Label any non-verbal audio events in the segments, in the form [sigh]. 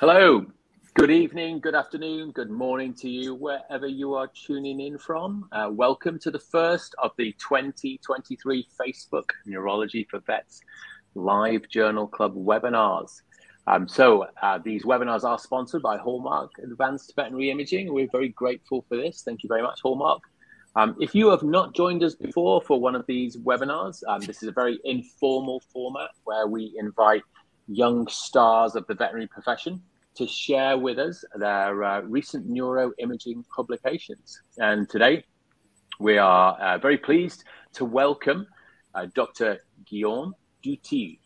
Hello, good evening, good afternoon, good morning to you, wherever you are tuning in from. Uh, welcome to the first of the 2023 Facebook Neurology for Vets Live Journal Club webinars. Um, so, uh, these webinars are sponsored by Hallmarq Advanced Veterinary Imaging. We're very grateful for this. Thank you very much, Hallmarq. Um, if you have not joined us before for one of these webinars, um, this is a very informal format where we invite young stars of the veterinary profession to share with us their uh, recent neuroimaging publications. And today, we are uh, very pleased to welcome uh, Dr. Guillaume Dutil.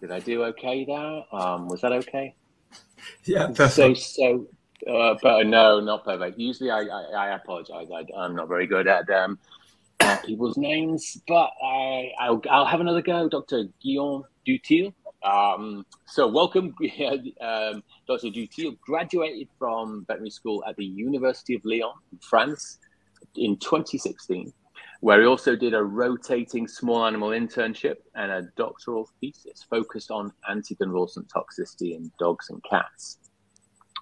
Did I do okay there? Um, was that okay? Yeah, perfect. So, so uh, but no, not perfect. Usually, I, I, I apologize. I, am not very good at um, people's names, but I, I'll, I'll have another go. Dr. Guillaume Dutil. Um, so, welcome, [laughs] um, Dr. Dutil graduated from veterinary school at the University of Lyon, France, in 2016, where he also did a rotating small animal internship and a doctoral thesis focused on anticonvulsant toxicity in dogs and cats.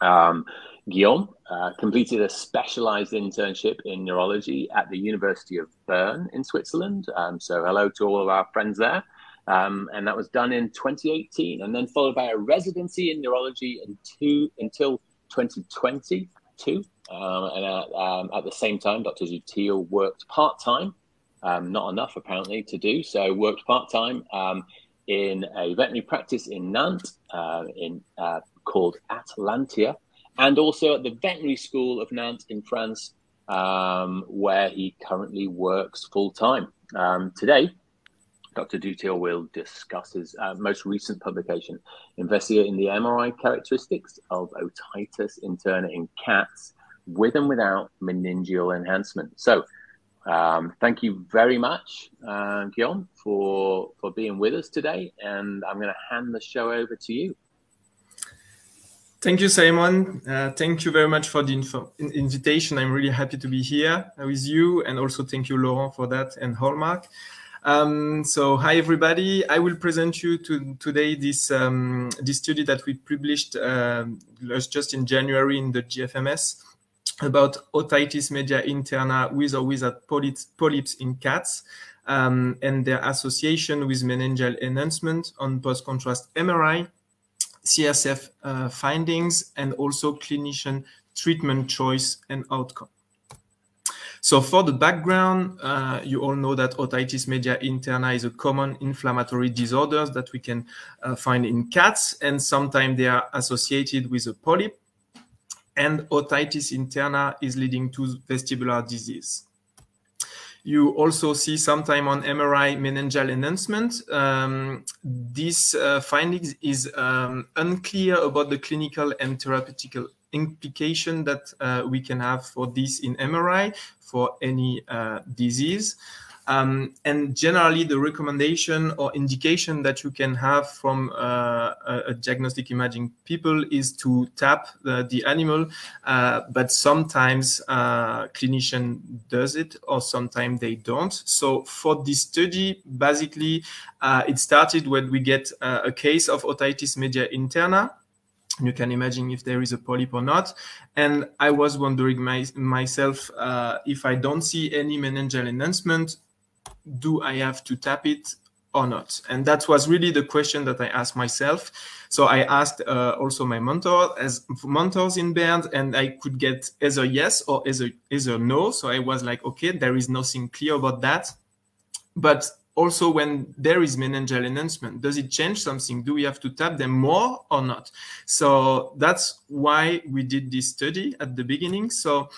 Um, Guillaume uh, completed a specialized internship in neurology at the University of Bern in Switzerland. Um, so, hello to all of our friends there. Um, and that was done in 2018, and then followed by a residency in neurology in two, until 2022. Um, and at, um, at, the same time, Dr. Dutil worked part time, um, not enough apparently to do so. Worked part time um, in a veterinary practice in Nantes, uh, in uh, called Atlantia, and also at the veterinary school of Nantes in France, where he currently works full time. today, Dr. Dutil will discuss his uh, most recent publication, investigating the MRI characteristics of otitis interna in cats with and without meningeal enhancement. So, um, thank you very much, uh, Guillaume, for, for being with us today. And I'm going to hand the show over to you. Thank you, Simon. Uh, thank you very much for the info- invitation. I'm really happy to be here with you. And also thank you, Laurent, for that and Hallmarq. Um, so hi everybody. I will present you to today this um, this study that we published uh, just in January in the JFMS about otitis media interna with or without polyps, polyps in cats um, and their association with meningeal enhancement on post-contrast MRI, CSF uh, findings, and also clinician treatment choice and outcome. So for the background, uh, you all know that otitis media interna is a common inflammatory disorder that we can uh, find in cats, and sometimes they are associated with a polyp. And otitis interna is leading to vestibular disease. You also see sometime on MRI meningeal enhancement. Um, this uh, findings is um, unclear about the clinical and therapeutical implication that uh, we can have for this in MRI for any uh, disease. Um, and generally, the recommendation or indication that you can have from uh, a, diagnostic imaging people is to tap the, the animal, uh, but sometimes uh, clinician does it or sometimes they don't. So for this study, basically, uh, it started when we get a case of otitis media interna you can imagine if there is a polyp or not. And I was wondering my, myself uh, if I don't see any meningeal enhancement, do I have to tap it or not? And that was really the question that I asked myself. So I asked uh, also my mentor as mentors in Bern, and I could get either yes or either, either no. So I was like, okay, there is nothing clear about that. But also when there is meningeal enhancement does it change something? Do we have to tap them more or not? So that's why we did this study at the beginning. So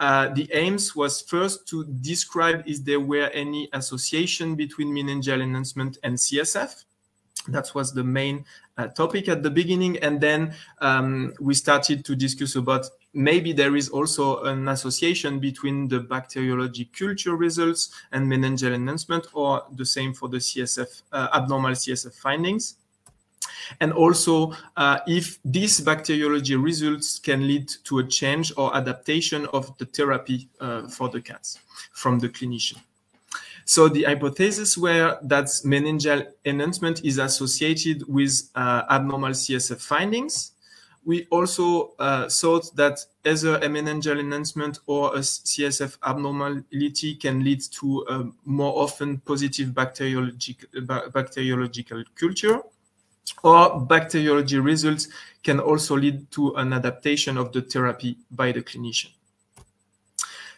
uh, the aims was first to describe if there were any association between meningeal enhancement and csf that was the main uh, topic at the beginning and then um, we started to discuss about maybe there is also an association between the bacteriology culture results and meningeal enhancement, or the same for the CSF uh, abnormal CSF findings. And also, uh, if these bacteriology results can lead to a change or adaptation of the therapy uh, for the cats from the clinician. So the hypothesis were that meningeal enhancement is associated with uh, abnormal CSF findings, we also uh, thought that either a meningeal enhancement or a CSF abnormality can lead to a more often positive bacteriological, bacteriological culture or bacteriology results can also lead to an adaptation of the therapy by the clinician.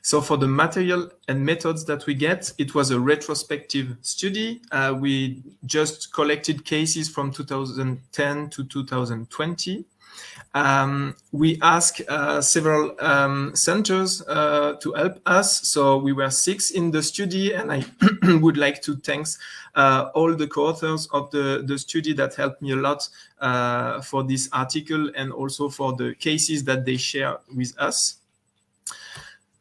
So for the material and methods that we get, it was a retrospective study. Uh, we just collected cases from 2010 to 2020. Um, we asked uh, several um, centers uh, to help us. So we were six in the study, and I [clears throat] would like to thank uh, all the co-authors of the, the study that helped me a lot uh, for this article and also for the cases that they share with us.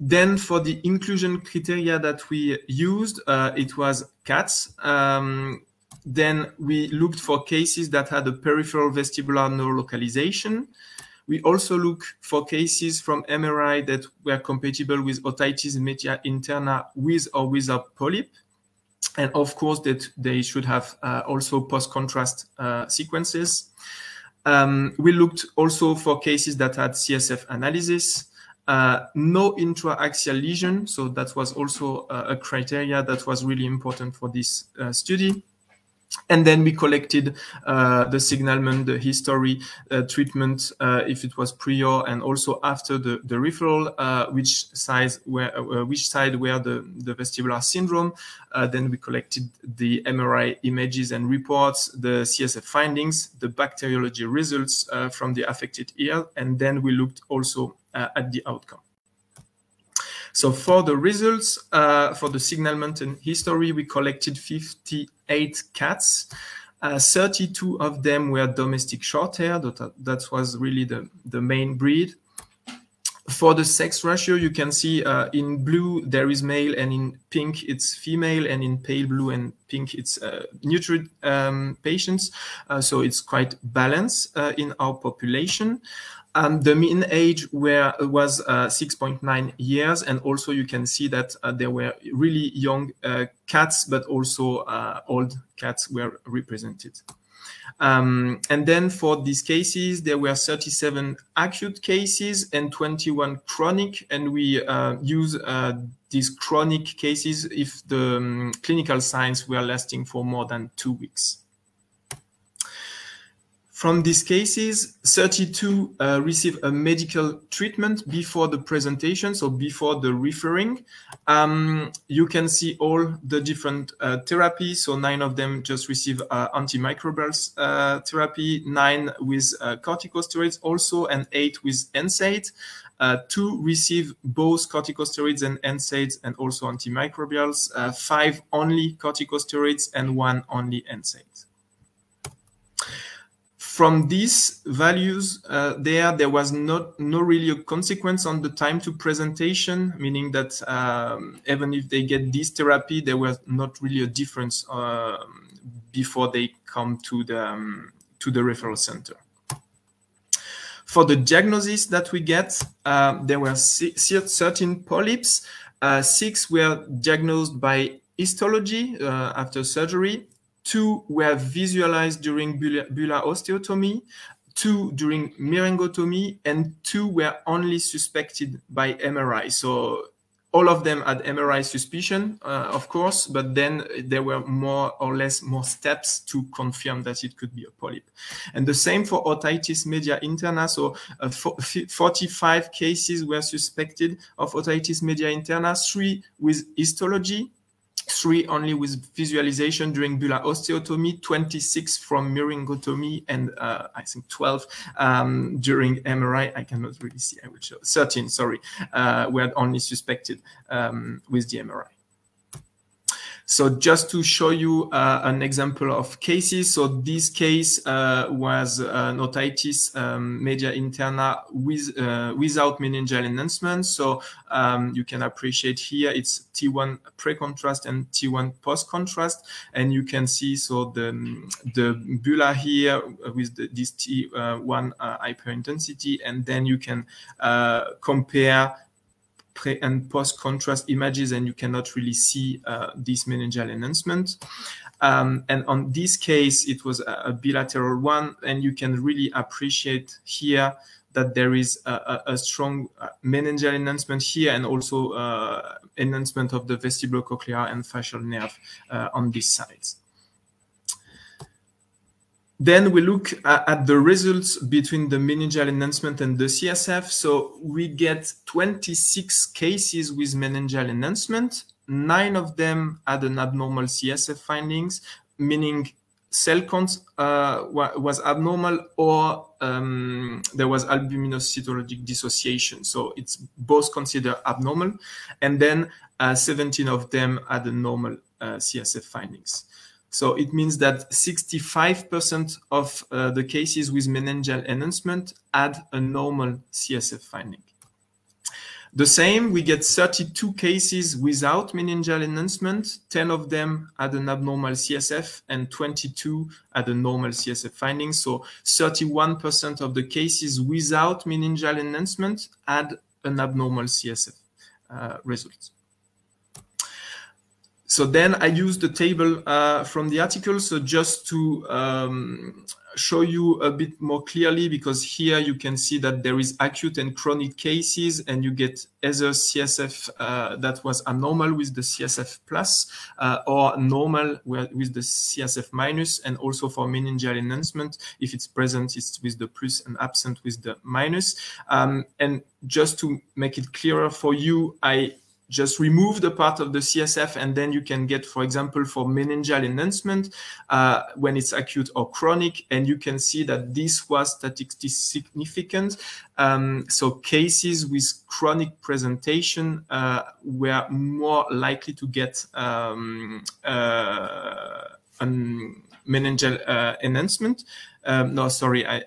Then for the inclusion criteria that we used, uh, it was cats. Um, then we looked for cases that had a peripheral vestibular neurolocalization. We also look for cases from MRI that were compatible with otitis media interna with or without polyp. And of course, that they should have uh, also post-contrast uh, sequences. Um, we looked also for cases that had CSF analysis. Uh, no intraaxial lesion, so that was also uh, a criteria that was really important for this uh, study. And then we collected uh, the signalment, the history, uh, treatment, uh, if it was prior and also after the, the referral, which size where which side were the, the vestibular syndrome. then we collected the MRI images and reports, the CSF findings, the bacteriology results from the affected ear, and then we looked also uh, at the outcome. So for the results, uh, for the signalment and history, we collected 58 cats. Uh, 32 of them were domestic short hair. That, that was really the, the main breed. For the sex ratio, you can see uh, in blue there is male, and in pink it's female, and in pale blue and pink it's uh, neutral um, patients. Uh, so it's quite balanced uh, in our population. Um, the mean age were, was uh, 6.9 years, and also you can see that uh, there were really young uh, cats, but also uh, old cats were represented. Um, and then for these cases, there were 37 acute cases and 21 chronic, and we uh, use uh, these chronic cases if the um, clinical signs were lasting for more than two weeks. From these cases, 32 uh, receive a medical treatment before the presentation, so before the referring. Um, you can see all the different uh, therapies. So nine of them just receive uh, antimicrobial uh, therapy, nine with uh, corticosteroids also, and eight with NSAID. Uh, two receive both corticosteroids and NSAIDs and also antimicrobials. five only corticosteroids and one only NSAIDs from these values uh, there, there was not no really a consequence on the time to presentation, meaning that um, even if they get this therapy, there was not really a difference uh, before they come to the um, to the referral center. For the diagnosis that we get, uh, there were 13 polyps. Uh, six were diagnosed by histology uh, after surgery two were visualized during bulla osteotomy, two during myringotomy, and two were only suspected by MRI. So all of them had MRI suspicion, uh, of course, but then there were more or less more steps to confirm that it could be a polyp. And the same for otitis media interna. So uh, 45 cases were suspected of otitis media interna, three with histology, three only with visualization during bulla osteotomy, 26 from myringotomy, and uh, I think 12 um, during MRI. I cannot really see, I will show 13, sorry, uh, were only suspected um, with the MRI. So just to show you uh, an example of cases, so this case uh, was an otitis um, media interna with, uh, without meningeal enhancement. So um, you can appreciate here it's T1 pre-contrast and T1 post-contrast, and you can see so the the bulla here with the, this T1 uh, hyperintensity, and then you can uh, compare pre and post contrast images and you cannot really see uh, this meningeal enhancement. Um, and on this case, it was a, a, bilateral one, and you can really appreciate here that there is a, a, a strong uh, meningeal enhancement here and also uh, enhancement of the vestibulocochlear and facial nerve uh, on these sides. Then we look at the results between the meningeal enhancement and the CSF. So we get 26 cases with meningeal enhancement. Nine of them had an abnormal CSF findings, meaning cell count uh, was abnormal or um, there was albuminocytologic dissociation. So it's both considered abnormal. And then uh, 17 of them had a normal uh, CSF findings. So it means that 65% of uh, the cases with meningeal enhancement had a normal CSF finding. The same, we get 32 cases without meningeal enhancement. 10 of them had an abnormal CSF and 22 had a normal CSF finding. So 31% of the cases without meningeal enhancement had an abnormal CSF uh, result. So then I use the table uh, from the article. So just to um, show you a bit more clearly, because here you can see that there is acute and chronic cases, and you get either CSF uh, that was abnormal with the CSF plus uh, or normal with the CSF minus, and also for meningeal enhancement, if it's present, it's with the plus and absent with the minus. Um, and just to make it clearer for you, I just remove the part of the CSF and then you can get, for example, for meningeal enhancement uh, when it's acute or chronic. And you can see that this was statistically significant. Um, so cases with chronic presentation uh, were more likely to get um, uh, meningeal uh, enhancement. Um, no, sorry, I,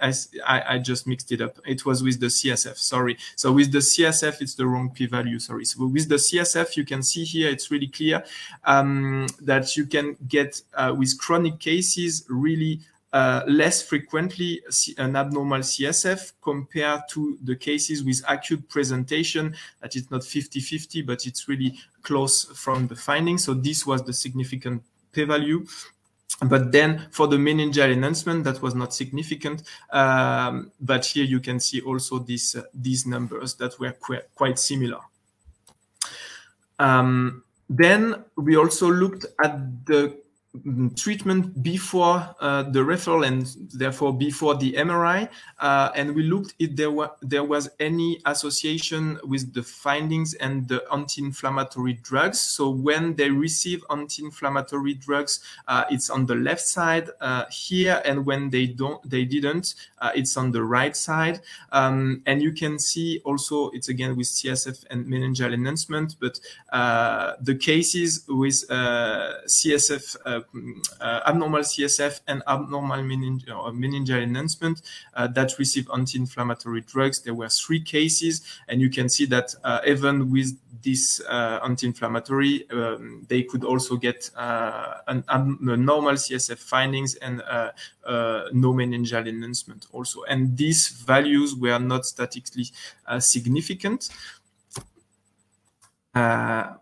I, I just mixed it up. It was with the CSF, sorry. So with the CSF, it's the wrong p-value, sorry. So with the CSF, you can see here, it's really clear um, that you can get uh, with chronic cases really uh, less frequently an abnormal CSF compared to the cases with acute presentation that it's not 50-50, but it's really close from the findings. So this was the significant p-value but then for the meningeal enhancement, that was not significant. Um, but here you can see also these, uh, these numbers that were qu quite similar. Um, then we also looked at the treatment before uh, the referral and therefore before the MRI. Uh, and we looked if there, there was any association with the findings and the anti-inflammatory drugs. So when they receive anti-inflammatory drugs, uh, it's on the left side uh, here. And when they don't, they didn't, uh, it's on the right side. Um, and you can see also it's again with CSF and meningeal enhancement, but uh, the cases with CSF abnormal CSF and abnormal meningeal, meningeal enhancement uh, that received anti-inflammatory drugs. There were three cases, and you can see that uh, even with this anti-inflammatory, um, they could also get an normal CSF findings and no meningeal enhancement also. And these values were not statistically significant. Uh,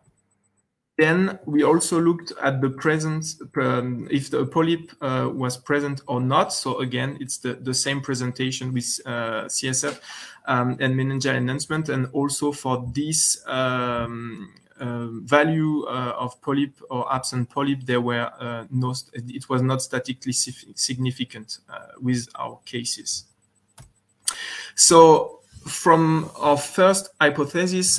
then we also looked at the presence, um, if the polyp uh, was present or not. So again, it's the, the same presentation with uh, CSF um, and meningeal enhancement. And also for this um, uh, value uh, of polyp or absent polyp, there were uh, no, it was not statistically significant uh, with our cases. So from our first hypothesis,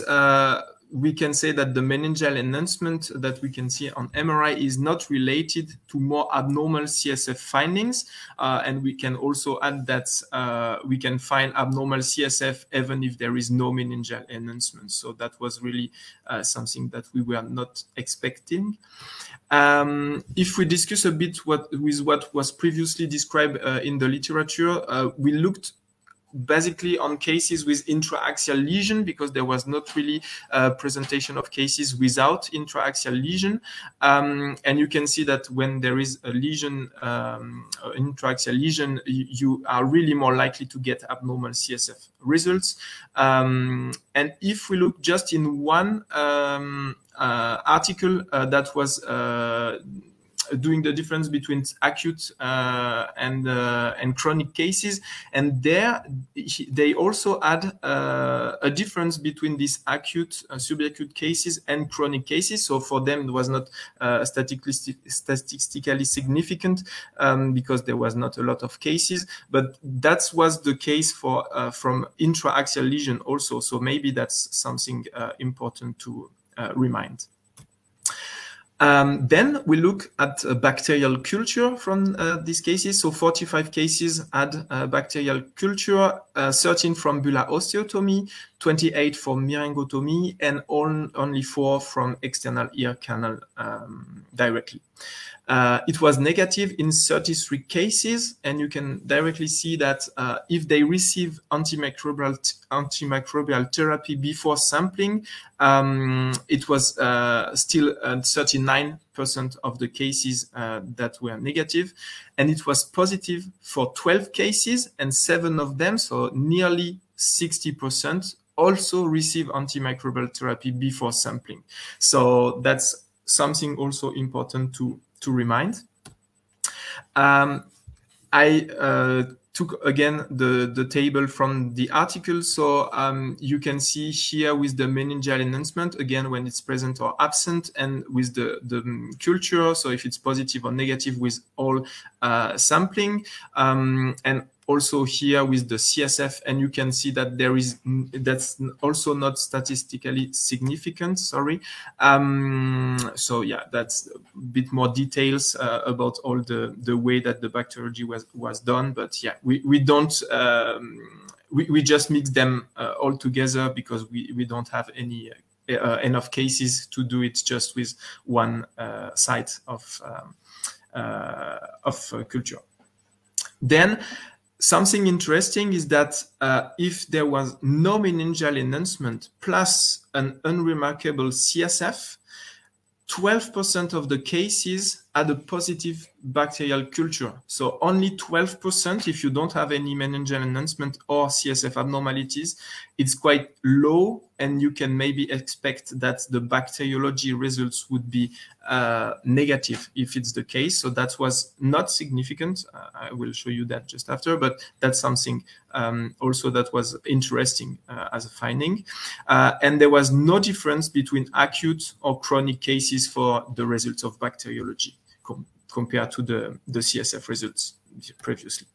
we can say that the meningeal enhancement that we can see on MRI is not related to more abnormal CSF findings. Uh, and we can also add that uh, we can find abnormal CSF even if there is no meningeal enhancement. So that was really uh, something that we were not expecting. Um, if we discuss a bit what, with what was previously described uh, in the literature, uh, we looked basically on cases with intraaxial lesion because there was not really a presentation of cases without intraaxial lesion. Um, and you can see that when there is a lesion, um, intraaxial lesion, you, you, are really more likely to get abnormal CSF results. Um, and if we look just in one um, uh, article uh, that was uh, doing the difference between acute uh, and uh, and chronic cases. And there they also add uh, a difference between these acute uh, subacute cases and chronic cases. So for them it was not uh, statistically statistically significant um, because there was not a lot of cases. But that was the case for uh, from intraaxial lesion also. So maybe that's something important to remind um, then we look at bacterial culture from uh, these cases. So 45 cases had uh, bacterial culture, uh, 13 from bulla osteotomy, 28 from myringotomy, and all, only four from external ear canal um, directly. Uh, it was negative in 33 cases, and you can directly see that uh, if they receive antimicrobial antimicrobial therapy before sampling, um, it was uh, still 39% of the cases uh, that were negative, and it was positive for 12 cases, and seven of them, so nearly 60%, also receive antimicrobial therapy before sampling. So that's something also important to to remind. Um, I uh, took again the, the table from the article. So um, you can see here with the meningeal enhancement, again, when it's present or absent, and with the, the culture, so if it's positive or negative with all uh, sampling. Um, and also here with the CSF, and you can see that there is that's also not statistically significant. Sorry. Um, so yeah, that's a bit more details uh, about all the the way that the bacteriology was was done. But yeah, we we don't. Um, we, we just mix them uh, all together because we, we don't have any uh, enough cases to do it just with one uh, site of um, uh, of uh, culture. Then something interesting is that uh, if there was no meningeal enhancement plus an unremarkable CSF, 12% of the cases had a positive bacterial culture. So only 12%, if you don't have any meningeal enhancement or CSF abnormalities, it's quite low, and you can maybe expect that the bacteriology results would be uh, negative if it's the case. So that was not significant. Uh, I will show you that just after, but that's something um, also that was interesting uh, as a finding. Uh, and there was no difference between acute or chronic cases for the results of bacteriology com compared to the, the CSF results previously.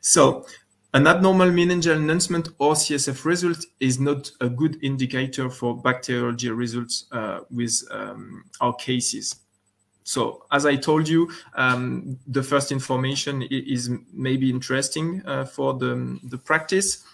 So an abnormal meningeal enhancement or CSF result is not a good indicator for bacteriology results uh, with um, our cases. So as I told you, um, the first information is maybe interesting uh, for the, the practice.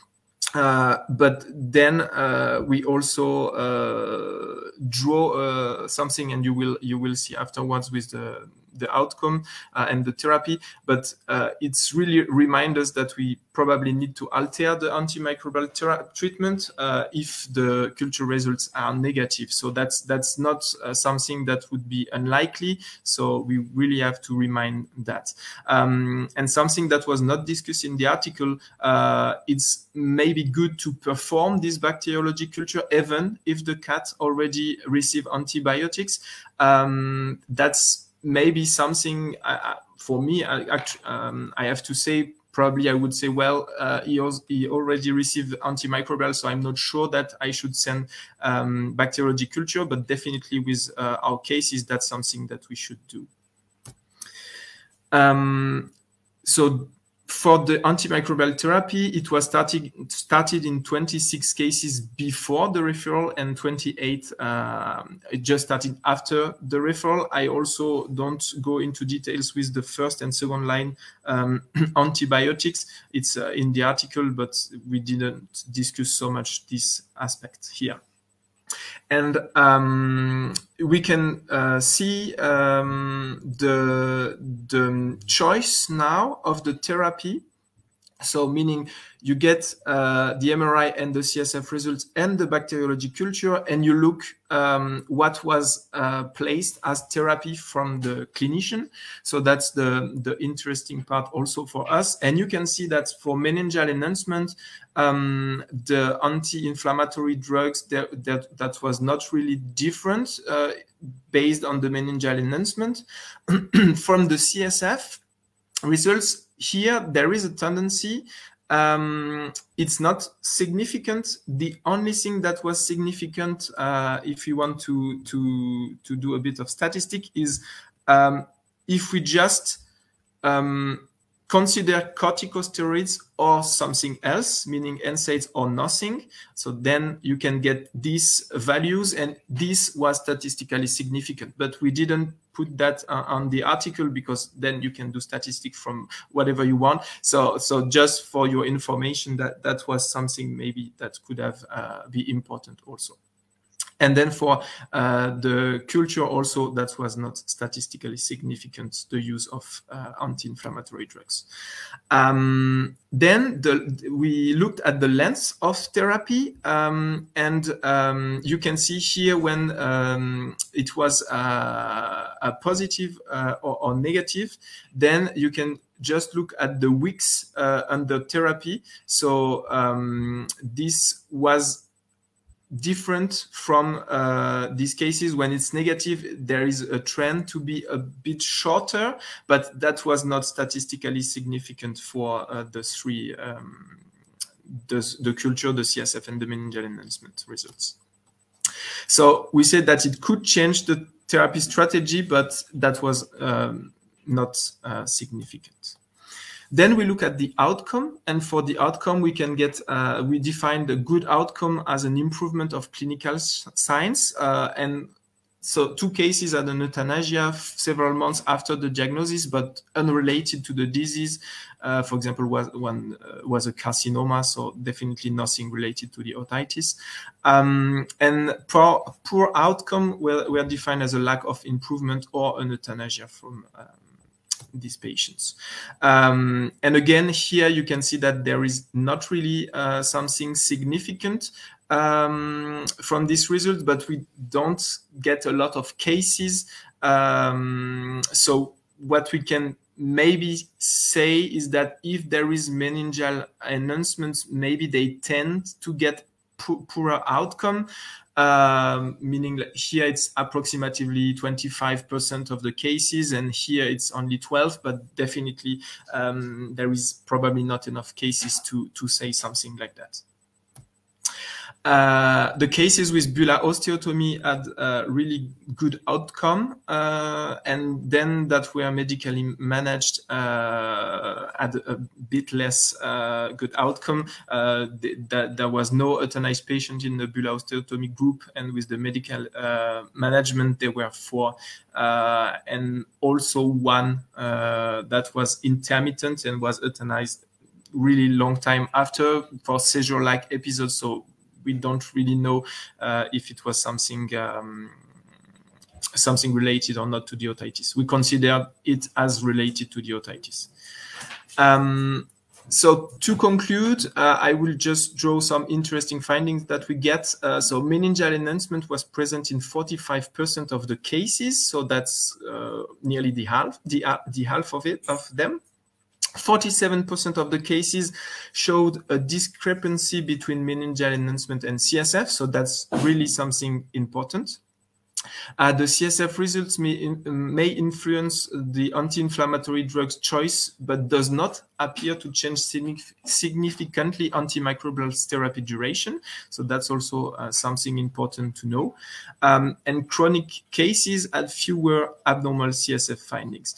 Uh, but then uh, we also uh, draw uh, something, and you will you will see afterwards with the the outcome uh, and the therapy. But uh, it's really remind us that we probably need to alter the antimicrobial treatment uh, if the culture results are negative. So that's that's not something that would be unlikely. So we really have to remind that. Um, and something that was not discussed in the article, it's maybe good to perform this bacteriology culture even if the cat already received antibiotics. Um, that's maybe something uh, for me, I, um, I have to say probably I would say, well, uh, he, he, already received antimicrobial, so I'm not sure that I should send um, bacteriology culture, but definitely with uh, our cases, that's something that we should do. Um, so for the antimicrobial therapy, it was started started in 26 cases before the referral and 28 uh, it just started after the referral. I also don't go into details with the first and second line um, [clears throat] antibiotics. It's uh, in the article, but we didn't discuss so much this aspect here. And um, we can uh, see um, the, the choice now of the therapy So meaning you get uh, the MRI and the CSF results and the bacteriology culture, and you look um, what was uh, placed as therapy from the clinician. So that's the, the interesting part also for us. And you can see that for meningeal enhancement, um, the anti-inflammatory drugs that, that, that was not really different uh, based on the meningeal enhancement. [clears throat] from the CSF results, here there is a tendency um, it's not significant. The only thing that was significant, uh, if you want to to to do a bit of statistic, is um, if we just um, consider corticosteroids or something else, meaning NSAIDs or nothing. So then you can get these values, and this was statistically significant. But we didn't put that uh, on the article because then you can do statistic from whatever you want. So, so just for your information, that that was something maybe that could have uh, be important also. And then for uh, the culture also, that was not statistically significant, the use of uh, anti-inflammatory drugs. Um, then the, we looked at the length of therapy, um, and um, you can see here when um, it was uh, a positive uh, or, or, negative, then you can just look at the weeks uh, under therapy. So um, this was different from uh, these cases. When it's negative there is a trend to be a bit shorter but that was not statistically significant for uh, the three um, the, the culture the csf and the meningeal enhancement results. So we said that it could change the therapy strategy but that was um, not uh, significant then we look at the outcome, and for the outcome, we can get uh, we define the good outcome as an improvement of clinical signs, uh, and so two cases had an euthanasia several months after the diagnosis, but unrelated to the disease. Uh, for example, was, one uh, was a carcinoma, so definitely nothing related to the otitis. Um, and poor, poor outcome were, were defined as a lack of improvement or an euthanasia from um, these patients. Um, and again, here you can see that there is not really uh, something significant um, from this result, but we don't get a lot of cases. Um, so what we can maybe say is that if there is meningeal enhancements, maybe they tend to get poorer outcome um, meaning here it's approximately 25% of the cases, and here it's only 12. But definitely, um, there is probably not enough cases to to say something like that. Uh, the cases with bulla osteotomy had a really good outcome, uh, and then that were medically managed uh, had a bit less uh, good outcome. Uh, th- th- there was no euthanized patient in the bulla osteotomy group, and with the medical management, there were four, and also one that was intermittent and was euthanized really long time after for seizure-like episodes. So we don't really know uh, if it was something um, something related or not to the otitis. We consider it as related to the otitis. Um, so to conclude, uh, I will just draw some interesting findings that we get. Uh, so meningeal enhancement was present in 45% of the cases. So that's uh, nearly the half, the, uh, the half of it, of them. 47% of the cases showed a discrepancy between meningeal enhancement and CSF, so that's really something important. Uh, the CSF results may, in, may influence the anti-inflammatory drugs choice, but does not appear to change significantly antimicrobial therapy duration. So that's also uh, something important to know. Um, and chronic cases had fewer abnormal CSF findings.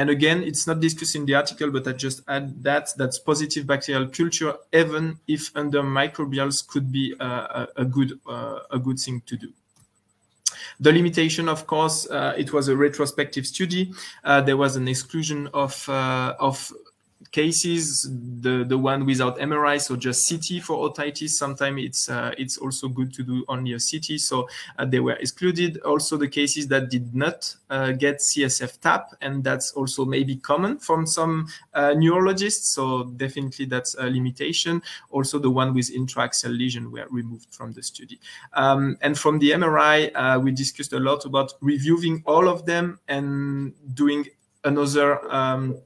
And again, it's not discussed in the article, but I just add that that's positive bacterial culture, even if under microbials could be a, a good uh, a good thing to do. The limitation, of course, uh, it was a retrospective study. Uh, there was an exclusion of uh, of cases, the, the one without MRI, so just CT for otitis. Sometimes it's uh, it's also good to do only a CT. So uh, they were excluded. Also the cases that did not uh, get CSF tap, and that's also maybe common from some uh, neurologists. So definitely that's a limitation. Also the one with intraaxial lesion were removed from the study. Um, and from the MRI, uh, we discussed a lot about reviewing all of them and doing another um,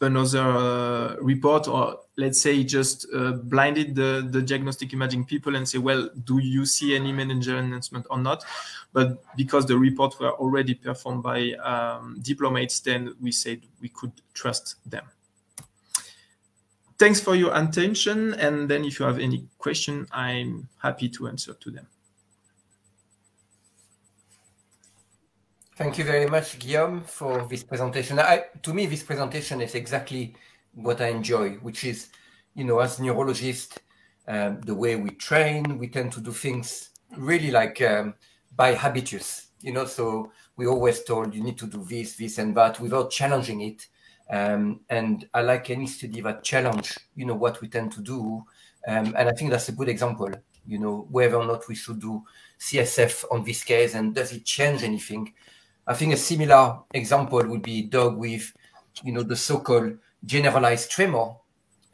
another uh, report or let's say just uh, blinded the, the diagnostic imaging people and say well do you see any meningeal enhancement or not? But because the reports were already performed by um, diplomates then we said we could trust them. Thanks for your attention. And then if you have any question i'm happy to answer to them Thank you very much, Guillaume, for this presentation. I, to me, this presentation is exactly what I enjoy, which is, you know, as neurologists, um, the way we train, we tend to do things really like um, by habitus, you know. So we always told you need to do this, this, and that without challenging it. Um, and I like any study that challenge, you know, what we tend to do. Um, and I think that's a good example, you know, whether or not we should do CSF on this case and does it change anything? I think a similar example would be dog with, you know, the so-called generalized tremor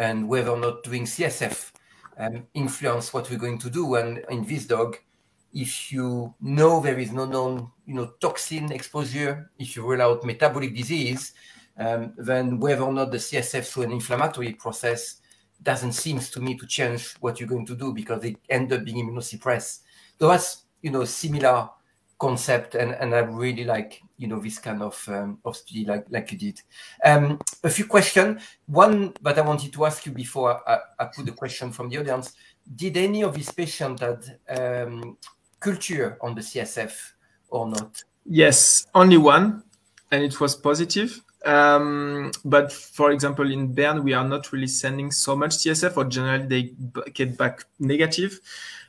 and whether or not doing CSF um, influence what we're going to do. And in this dog, if you know there is no known, you know, toxin exposure, if you rule out metabolic disease, um, then whether or not the CSF through an inflammatory process doesn't seem to me to change what you're going to do because it end up being immunosuppressed. So that's, you know, similar concept and, and I really like you know this kind of um, of study like like you did. Um, a few questions. One that I wanted to ask you before I, I put the question from the audience: Did any of these patients had um, culture on the CSF or not? Yes, only one, and it was positive. Um, but for example, in Bern, we are not really sending so much CSF, or generally they get back negative.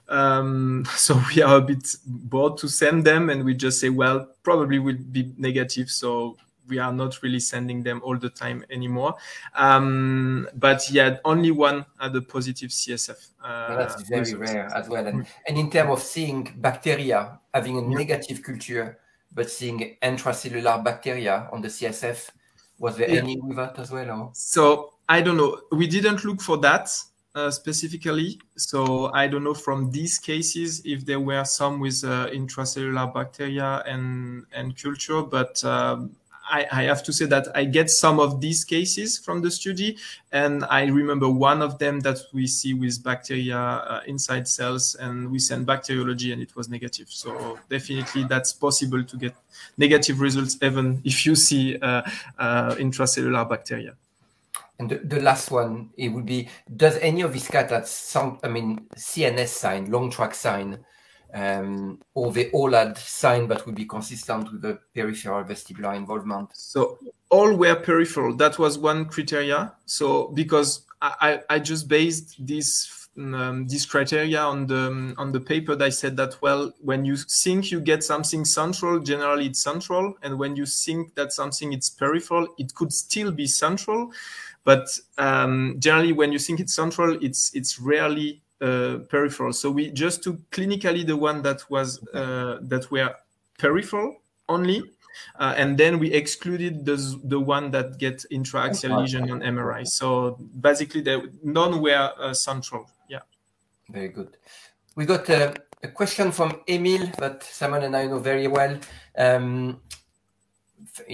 Um, [laughs] so we are a bit bored to send them, and we just say, well, probably will be negative. So we are not really sending them all the time anymore. Um, but yeah, only one had a positive CSF. Uh, well, that's very rare as well. And, and in terms of seeing bacteria having a negative culture, but seeing intracellular bacteria on the CSF, was there yeah. any with that as well? Or? So I don't know. We didn't look for that. Uh, specifically. So I don't know from these cases if there were some with uh, intracellular bacteria and and culture, but um, I, have to say that I get some of these cases from the study, and I remember one of them that we see with bacteria uh, inside cells, and we sent bacteriology, and it was negative. So definitely, that's possible to get negative results even if you see uh, uh, intracellular bacteria. And the, the, last one, it would be, does any of these cats have some, I mean, CNS sign, long track sign, um, or they all had sign that would be consistent with the peripheral vestibular involvement? So all were peripheral. That was one criteria. So because I, I just based this um, this criteria on the on the paper that I said that well when you think you get something central generally it's central and when you think that something is peripheral it could still be central but um, generally, when you think it's central, it's it's rarely uh, peripheral. So we just took clinically the one that was uh, that were peripheral only, uh, and then we excluded the the one that get intraaxial lesion on MRI. So basically, the, none were uh, central. Yeah. Very good. We got a, a, question from Emil that Simon and I know very well. Um,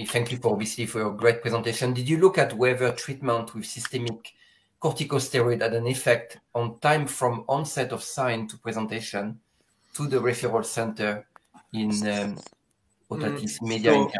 thank you for obviously for your great presentation. Did you look at whether treatment with systemic corticosteroid had an effect on time from onset of sign to presentation to the referral center in um, otitis mm, media so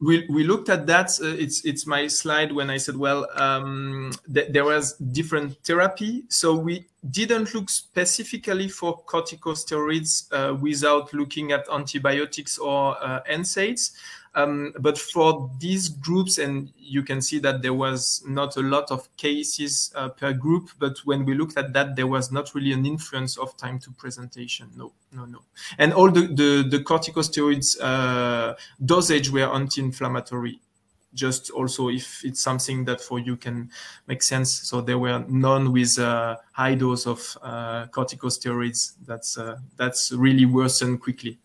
we, we looked at that. Uh, it's it's my slide when I said, well, um, th there was different therapy. So we didn't look specifically for corticosteroids uh, without looking at antibiotics or uh, NSAIDs. Um, but for these groups, and you can see that there was not a lot of cases uh, per group, but when we looked at that, there was not really an influence of time to presentation. No, no, no. And all the, the, the corticosteroids uh, dosage were anti-inflammatory. just also if it's something that for you can make sense. So there were none with high dose of uh, corticosteroids. That's uh, that's really worsened quickly.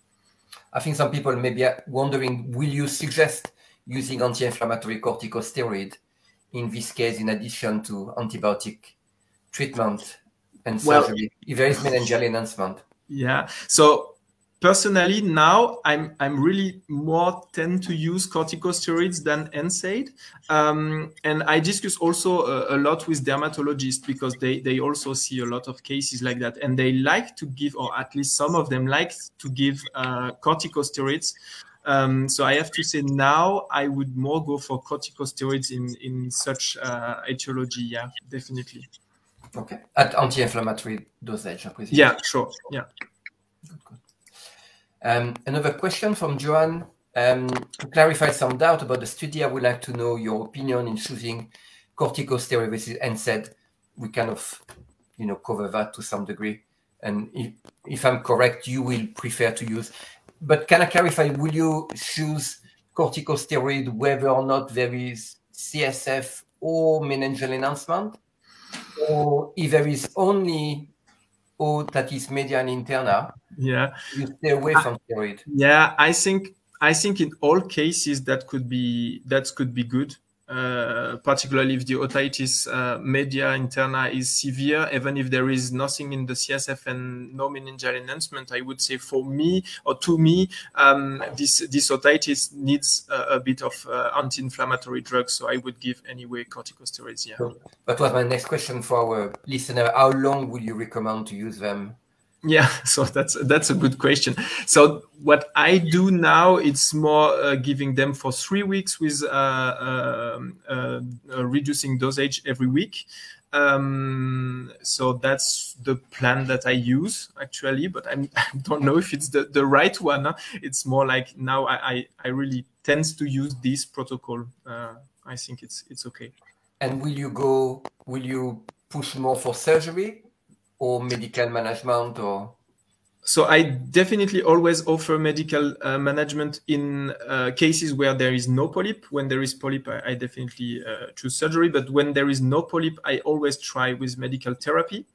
I think some people may be wondering: Will you suggest using anti-inflammatory corticosteroid in this case, in addition to antibiotic treatment and surgery, well, if there is meningeal enhancement? Yeah. So personally now i'm i'm really more tend to use corticosteroids than NSAID um, and i discuss also a, a, lot with dermatologists because they they also see a lot of cases like that and they like to give or at least some of them like to give uh, corticosteroids um, so I have to say now I would more go for corticosteroids in in such uh, etiology. Yeah, definitely. Okay, at anti-inflammatory dosage, I presume. Yeah, sure. Yeah. Um, another question from Joan. Um, to clarify some doubt about the study, I would like to know your opinion in choosing corticosteroid versus NSAID. We kind of, you know, cover that to some degree. And if, if I'm correct, you will prefer to use. But can I clarify? Will you choose corticosteroid whether or not there is CSF or meningeal enhancement, or if there is only otitis media and interna, yeah, you stay away from steroid. Yeah, I think I think in all cases that could be that could be good. Uh, particularly if the otitis uh, media interna is severe, even if there is nothing in the CSF and no meningeal enhancement, I would say for me or to me, um, this this otitis needs a, a bit of uh, anti-inflammatory drugs. So I would give anyway corticosteroids. Yeah. That was my next question for our listener. How long would you recommend to use them? Yeah, [laughs] so that's that's a good question. So what I do now, it's more uh, giving them for three weeks with uh, um, uh, reducing dosage every week. Um, so that's the plan that I use actually, but I'm, [laughs] I don't know if it's the, the right one. It's more like now I, I, I really tend to use this protocol. Uh, I think it's it's okay. And will you go? Will you push more for surgery or medical management or so I definitely always offer medical uh, management in uh, cases where there is no polyp. When there is polyp, I, I definitely uh, choose surgery. But when there is no polyp, I always try with medical therapy.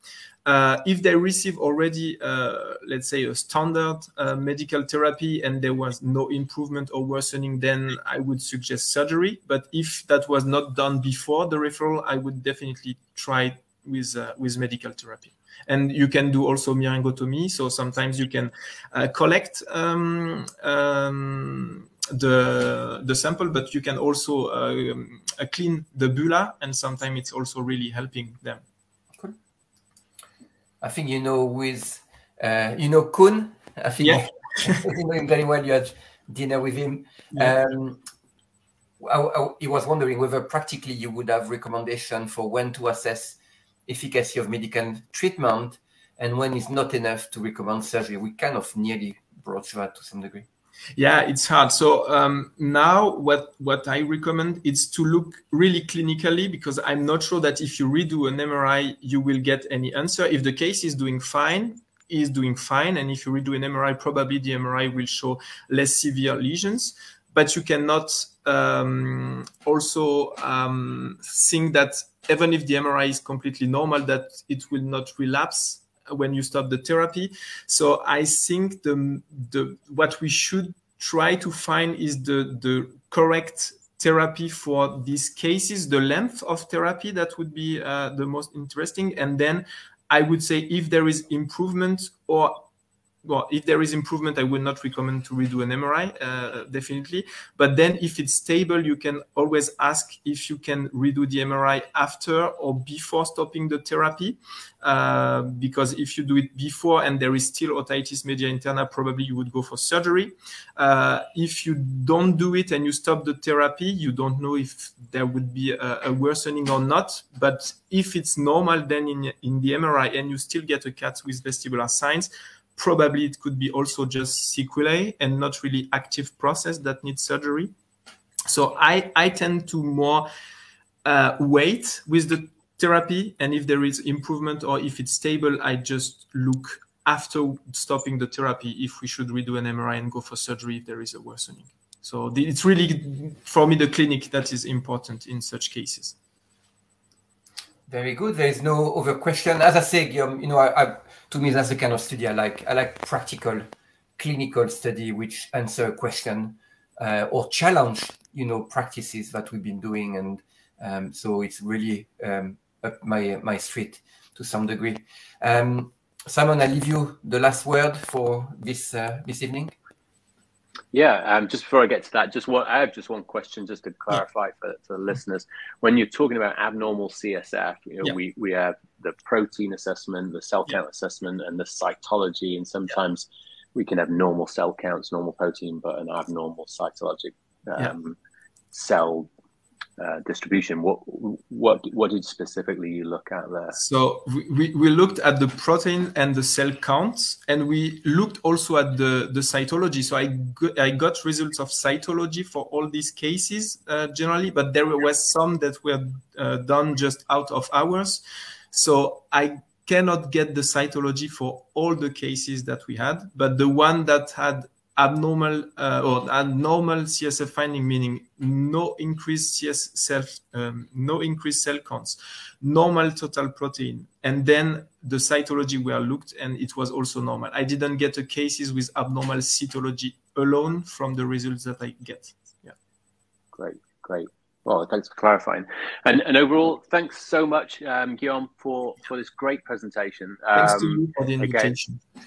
Uh, if they receive already, uh, let's say, a standard uh, medical therapy and there was no improvement or worsening, then I would suggest surgery. But if that was not done before the referral, I would definitely try with with medical therapy and you can do also myringotomy. So sometimes you can uh, collect um, um, the the sample, but you can also uh, clean the bulla, and sometimes it's also really helping them. Cool. I think you know with uh, you know Kun. I think yeah. [laughs] you know him very well. You had dinner with him. Yeah. Um, I, I, he was wondering whether practically you would have recommendation for when to assess efficacy of medical treatment and when it's not enough to recommend surgery. We kind of nearly broach that to some degree. Yeah, it's hard. So um, now, what what I recommend is to look really clinically because I'm not sure that if you redo an MRI, you will get any answer. If the case is doing fine, is doing fine, and if you redo an MRI, probably the MRI will show less severe lesions. But you cannot um, also um, think that even if the MRI is completely normal, that it will not relapse when you stop the therapy. So I think the the what we should try to find is the the correct therapy for these cases, the length of therapy that would be uh, the most interesting, and then I would say if there is improvement or well, if there is improvement, I would not recommend to redo an MRI, uh, definitely. But then if it's stable, you can always ask if you can redo the MRI after or before stopping the therapy. Uh, because if you do it before and there is still otitis media interna, probably you would go for surgery. Uh, if you don't do it and you stop the therapy, you don't know if there would be a, a worsening or not. But if it's normal, then in, in the MRI and you still get a cat with vestibular signs, probably it could be also just sequelae and not really active process that needs surgery. So I, I tend to more uh, wait with the therapy. And if there is improvement or if it's stable, I just look after stopping the therapy if we should redo an MRI and go for surgery if there is a worsening. So the, it's really for me the clinic that is important in such cases. Very good. There is no other question. As I say, Guillaume, you know, I, I, to me that's the kind of study I like. I like practical, clinical study which answer a question uh, or challenge, you know, practices that we've been doing, and um, so it's really um, up my my street to some degree. Um, Simon, I leave you the last word for this uh, this evening. Yeah, um, just before I get to that, just one, I have just one question just to clarify yeah. for, for the listeners. When you're talking about abnormal CSF, you know, yeah. we, we have the protein assessment, the cell count yeah. assessment, and the cytology, and sometimes we can have normal cell counts, normal protein, but an abnormal cytologic um, cell uh, distribution. What what what did specifically you look at there? So we, we looked at the protein and the cell counts, and we looked also at the the cytology. So I got, I got results of cytology for all these cases uh, generally, but there was some that were uh, done just out of hours. So I cannot get the cytology for all the cases that we had, but the one that had abnormal uh, or abnormal CSF finding, meaning no increased CS self, um, no increased cell counts, normal total protein, and then the cytology were looked and it was also normal. I didn't get a cases with abnormal cytology alone from the results that I get. Yeah. Great, great. Well, thanks for clarifying. And, and overall, thanks so much, um, Guillaume, for, for this great presentation. Thanks um, to you for the invitation. Again,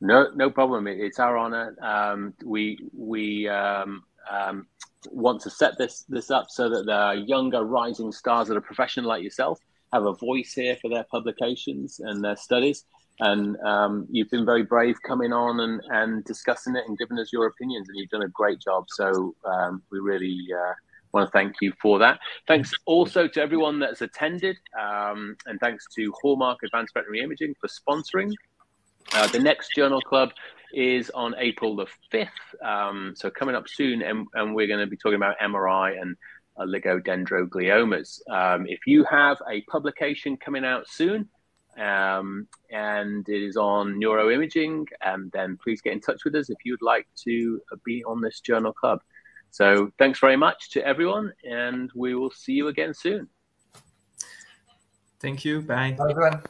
no, no problem. It's our honor. Um, we we um, um, want to set this this up so that the younger rising stars that are professional like yourself have a voice here for their publications and their studies. And um, you've been very brave coming on and, and discussing it and giving us your opinions, and you've done a great job. So um, we really uh, want to thank you for that. Thanks also to everyone that's attended, um, and thanks to Hallmarq Advanced Veterinary Imaging for sponsoring. Uh, the next journal club is on April the 5th, um, so coming up soon, and, and we're going to be talking about MRI and oligodendrogliomas. Um, if you have a publication coming out soon, um, and it is on neuroimaging, um, then please get in touch with us if you'd like to be on this journal club. So thanks very much to everyone, and we will see you again soon. Thank you. Bye. Bye, everyone.